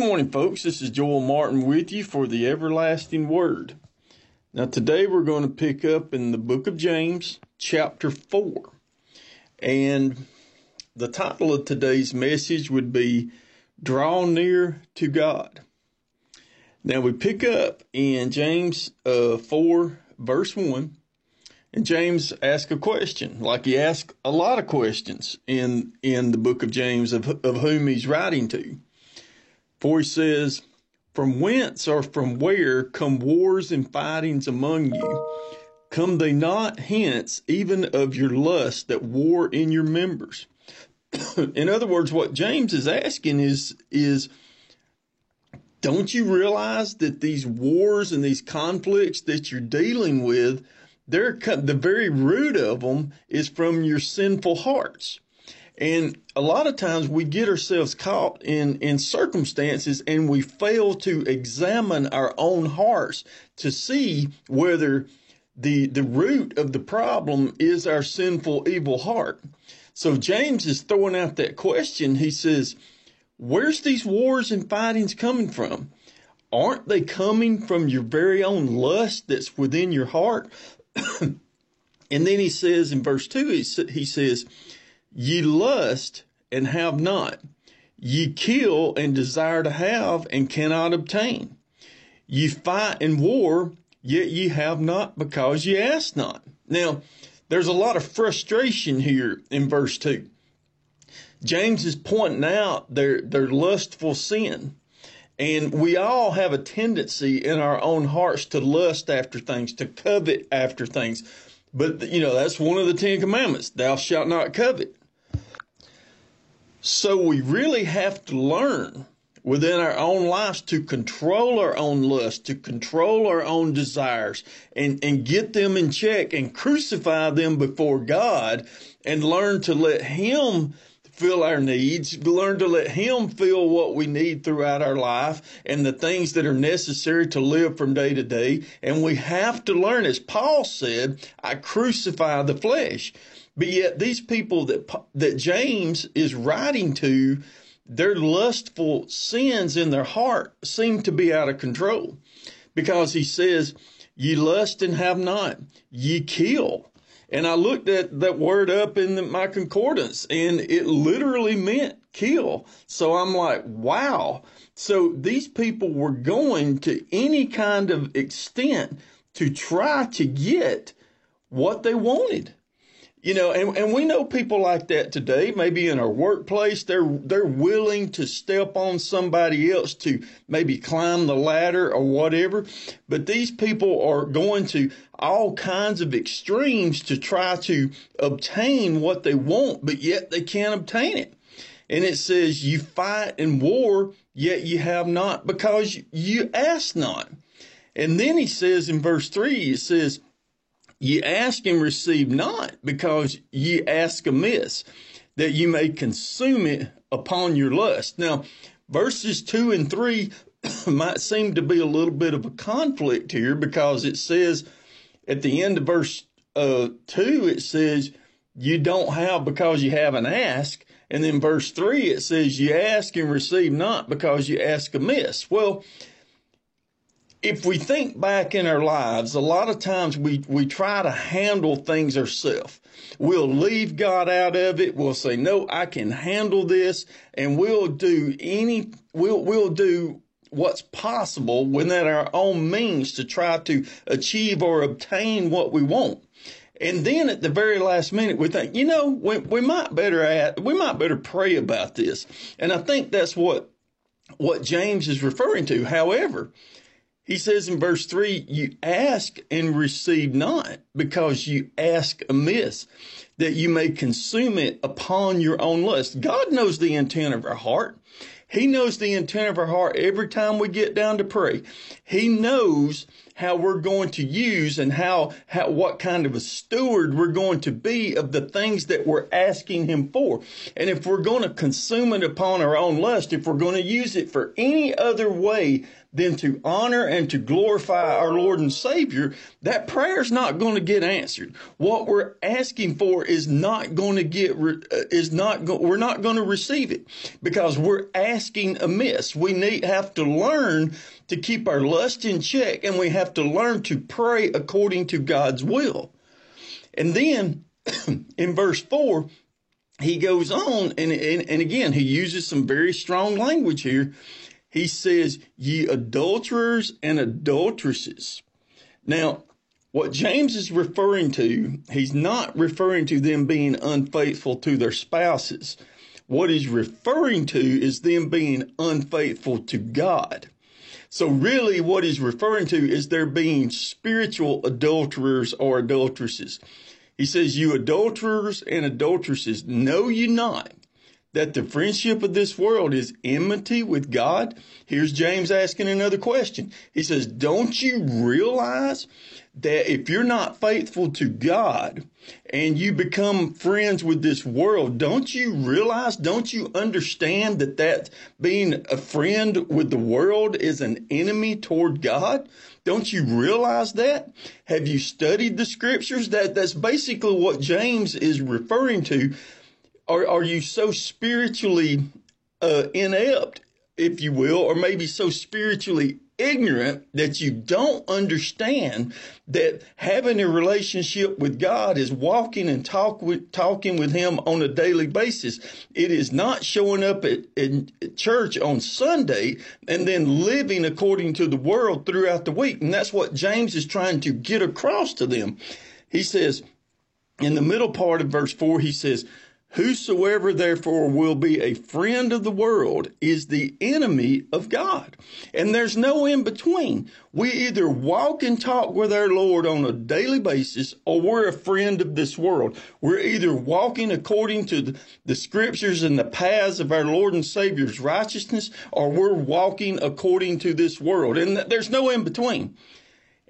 Good morning, folks. This is Joel Martin with you for the Everlasting Word. Now, today we're going to pick up in the book of James, chapter 4. And the title of today's message would be Draw Near to God. Now, we pick up in James uh, 4, verse 1. And James asks a question, like he asks a lot of questions in, in the book of James of, of whom he's writing to. For he says, From whence or from where come wars and fightings among you? Come they not hence even of your lust that war in your members? in other words, what James is asking is, is, don't you realize that these wars and these conflicts that you're dealing with they're the very root of them is from your sinful hearts. And a lot of times we get ourselves caught in, in circumstances and we fail to examine our own hearts to see whether the, the root of the problem is our sinful, evil heart. So James is throwing out that question. He says, where's these wars and fightings coming from? Aren't they coming from your very own lust that's within your heart? and then he says in verse 2, he, he says, Ye lust and have not. Ye kill and desire to have and cannot obtain. Ye fight and war, yet ye have not because ye ask not. Now, there's a lot of frustration here in verse 2. James is pointing out their, their lustful sin. And we all have a tendency in our own hearts to lust after things, to covet after things. But, you know, that's one of the Ten Commandments. Thou shalt not covet. So we really have to learn within our own lives to control our own lust, to control our own desires and, and get them in check and crucify them before God and learn to let Him fill our needs, learn to let Him fill what we need throughout our life and the things that are necessary to live from day to day. And we have to learn, as Paul said, I crucify the flesh. But yet these people that, that James is writing to, their lustful sins in their heart seem to be out of control because he says, ye lust and have not, ye kill and I looked at that word up in the, my concordance and it literally meant kill. So I'm like, wow. So these people were going to any kind of extent to try to get what they wanted. You know, and, and we know people like that today, maybe in our workplace, they're, they're willing to step on somebody else to maybe climb the ladder or whatever. But these people are going to all kinds of extremes to try to obtain what they want, but yet they can't obtain it. And it says, you fight in war, yet you have not because you ask not. And then he says in verse three, it says, Ye ask and receive not, because ye ask amiss, that ye may consume it upon your lust. Now, verses two and three might seem to be a little bit of a conflict here because it says at the end of verse uh, two, it says, you don't have because you haven't asked. And then verse three, it says, you ask and receive not because you ask amiss. Well, if we think back in our lives, a lot of times we, we try to handle things ourselves. We'll leave God out of it. We'll say, no, I can handle this and we'll do any, we'll, we'll do what's possible within our own means to try to achieve or obtain what we want. And then at the very last minute, we think, you know, we, we might better add, we might better pray about this. And I think that's what, what James is referring to. However, he says in verse 3, You ask and receive not, because you ask amiss, that you may consume it upon your own lust. God knows the intent of our heart. He knows the intent of our heart every time we get down to pray. He knows how we're going to use and how, how what kind of a steward we're going to be of the things that we're asking him for. And if we're going to consume it upon our own lust, if we're going to use it for any other way than to honor and to glorify our Lord and Savior, that prayer is not going to get answered. What we're asking for is not going to get, uh, is not, go, we're not going to receive it because we're asking amiss. We need, have to learn to keep our lust in check and we have to learn to pray according to God's will. And then in verse four, he goes on and, and, and again, he uses some very strong language here he says, ye adulterers and adulteresses. Now, what James is referring to, he's not referring to them being unfaithful to their spouses. What he's referring to is them being unfaithful to God. So really what he's referring to is there being spiritual adulterers or adulteresses. He says, you adulterers and adulteresses, know you not that the friendship of this world is enmity with God? Here's James asking another question. He says, Don't you realize that if you're not faithful to God and you become friends with this world, don't you realize, don't you understand that that being a friend with the world is an enemy toward God? Don't you realize that? Have you studied the scriptures? That that's basically what James is referring to are, are you so spiritually uh, inept, if you will, or maybe so spiritually ignorant that you don't understand that having a relationship with God is walking and talk with, talking with Him on a daily basis. It is not showing up at, at church on Sunday and then living according to the world throughout the week. And that's what James is trying to get across to them. He says, in the middle part of verse 4, he says, Whosoever therefore will be a friend of the world is the enemy of God. And there's no in between. We either walk and talk with our Lord on a daily basis or we're a friend of this world. We're either walking according to the, scriptures and the paths of our Lord and Savior's righteousness or we're walking according to this world. And there's no in between.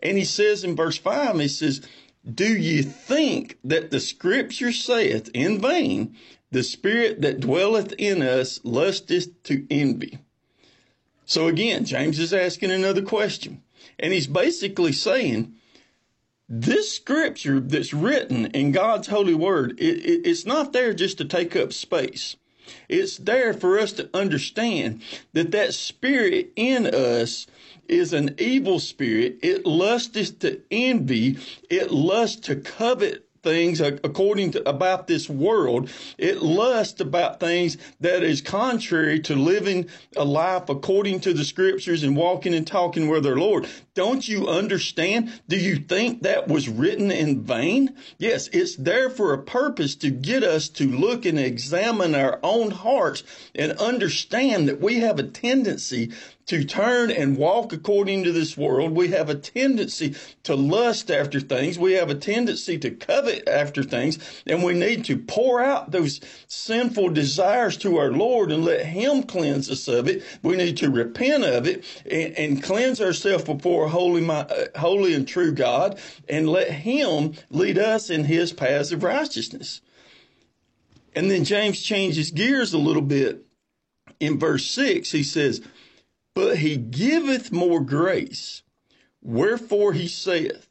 And he says in verse 5, he says, do ye think that the scripture saith in vain, the spirit that dwelleth in us lusteth to envy? So again, James is asking another question. And he's basically saying, this scripture that's written in God's holy word, it, it, it's not there just to take up space. It's there for us to understand that that spirit in us is an evil spirit. It lusteth to envy. It lusts to covet things according to about this world. It lusts about things that is contrary to living a life according to the scriptures and walking and talking with our Lord. Don't you understand? Do you think that was written in vain? Yes, it's there for a purpose to get us to look and examine our own hearts and understand that we have a tendency to turn and walk according to this world. We have a tendency to lust after things. We have a tendency to covet after things. And we need to pour out those sinful desires to our Lord and let Him cleanse us of it. We need to repent of it and, and cleanse ourselves before holy, my, uh, holy and true God and let Him lead us in His paths of righteousness. And then James changes gears a little bit. In verse 6, he says, but he giveth more grace. Wherefore he saith,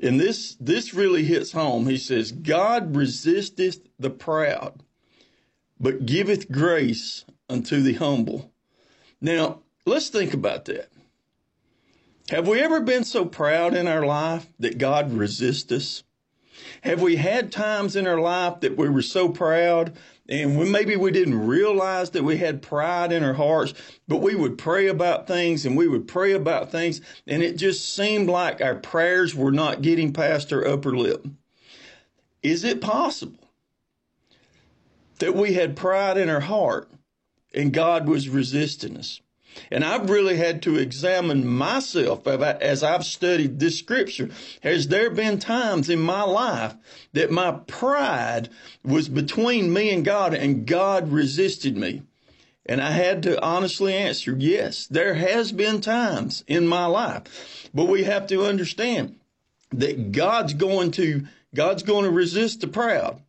and this, this really hits home. He says, God resisteth the proud, but giveth grace unto the humble. Now, let's think about that. Have we ever been so proud in our life that God resists us? Have we had times in our life that we were so proud and we, maybe we didn't realize that we had pride in our hearts, but we would pray about things and we would pray about things, and it just seemed like our prayers were not getting past our upper lip. Is it possible that we had pride in our heart and God was resisting us? And I've really had to examine myself as I've studied this scripture. Has there been times in my life that my pride was between me and God and God resisted me? And I had to honestly answer, yes, there has been times in my life, but we have to understand that God's going to, God's going to resist the proud.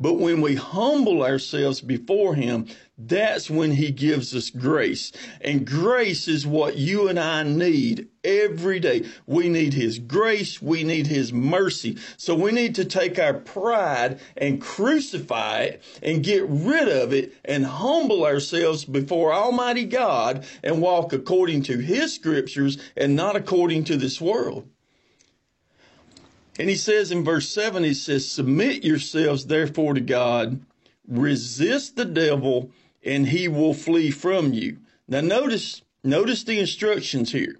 But when we humble ourselves before Him, that's when He gives us grace. And grace is what you and I need every day. We need His grace. We need His mercy. So we need to take our pride and crucify it and get rid of it and humble ourselves before Almighty God and walk according to His scriptures and not according to this world. And he says in verse 7, he says, Submit yourselves therefore to God, resist the devil, and he will flee from you. Now notice, notice the instructions here.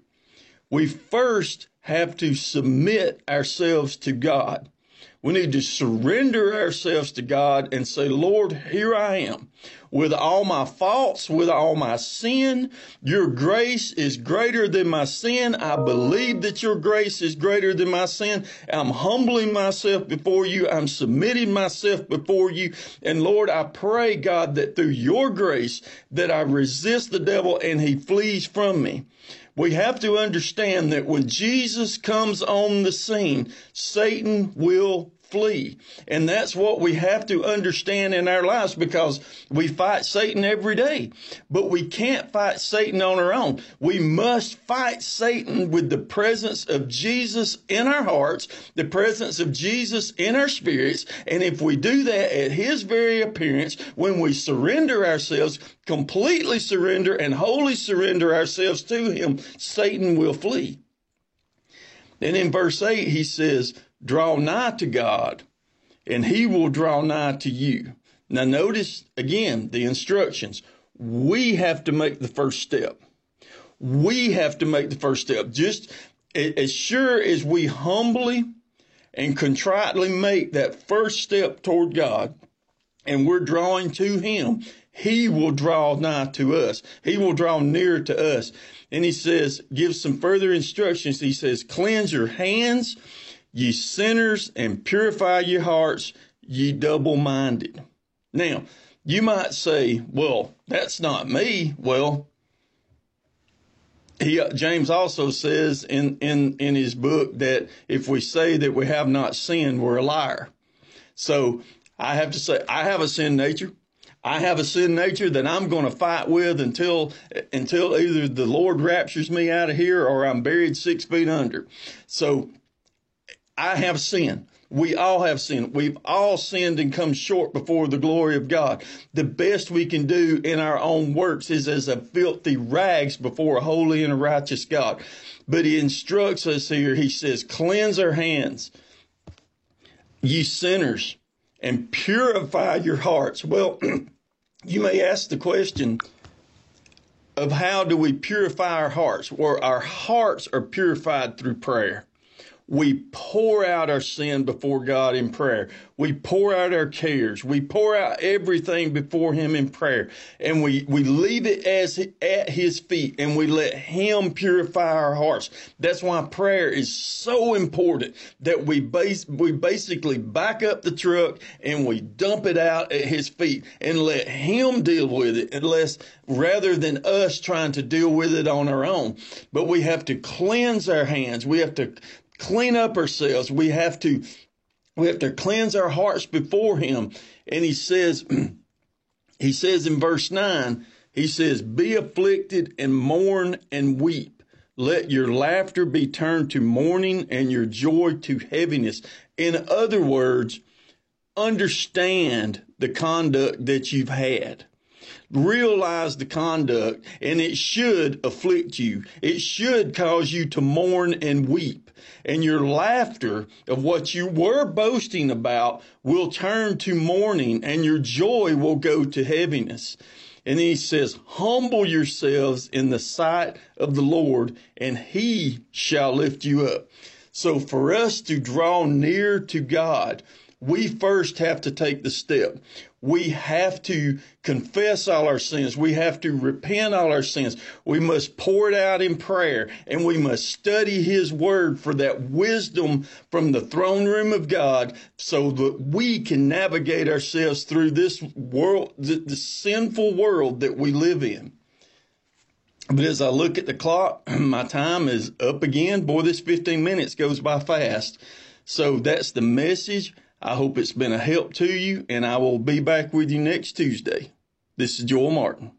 We first have to submit ourselves to God. We need to surrender ourselves to God and say, Lord, here I am with all my faults, with all my sin. Your grace is greater than my sin. I believe that your grace is greater than my sin. I'm humbling myself before you. I'm submitting myself before you. And Lord, I pray, God, that through your grace that I resist the devil and he flees from me. We have to understand that when Jesus comes on the scene, Satan will flee. And that's what we have to understand in our lives because we fight Satan every day. But we can't fight Satan on our own. We must fight Satan with the presence of Jesus in our hearts, the presence of Jesus in our spirits. And if we do that at his very appearance, when we surrender ourselves, completely surrender and wholly surrender ourselves to him, Satan will flee. Then in verse 8, he says, Draw nigh to God, and he will draw nigh to you. Now, notice again the instructions. We have to make the first step. We have to make the first step. Just as sure as we humbly and contritely make that first step toward God, and we're drawing to Him, He will draw nigh to us. He will draw near to us. And He says, gives some further instructions. He says, cleanse your hands ye sinners, and purify your hearts, ye double minded. Now, you might say, well, that's not me. Well, he, uh, James also says in, in, in his book that if we say that we have not sinned, we're a liar. So I have to say, I have a sin nature. I have a sin nature that I'm going to fight with until until either the Lord raptures me out of here or I'm buried six feet under. So I have sinned. We all have sinned. We've all sinned and come short before the glory of God. The best we can do in our own works is as a filthy rags before a holy and a righteous God. But he instructs us here. He says, cleanse our hands, ye sinners, and purify your hearts. Well, you may ask the question of how do we purify our hearts? Well, our hearts are purified through prayer we pour out our sin before God in prayer. We pour out our cares. We pour out everything before Him in prayer. And we, we leave it as at His feet and we let Him purify our hearts. That's why prayer is so important that we base, we basically back up the truck and we dump it out at His feet and let Him deal with it unless rather than us trying to deal with it on our own. But we have to cleanse our hands. We have to clean up ourselves. We have to we have to cleanse our hearts before him. And he says he says in verse 9, he says, "Be afflicted and mourn and weep. Let your laughter be turned to mourning and your joy to heaviness." In other words, understand the conduct that you've had realize the conduct and it should afflict you. It should cause you to mourn and weep. And your laughter of what you were boasting about will turn to mourning and your joy will go to heaviness. And he says, humble yourselves in the sight of the Lord and he shall lift you up. So for us to draw near to God, we first have to take the step. We have to confess all our sins. We have to repent all our sins. We must pour it out in prayer and we must study His Word for that wisdom from the throne room of God so that we can navigate ourselves through this world, the, the sinful world that we live in. But as I look at the clock, my time is up again. Boy, this 15 minutes goes by fast. So that's the message. I hope it's been a help to you, and I will be back with you next Tuesday. This is Joel Martin.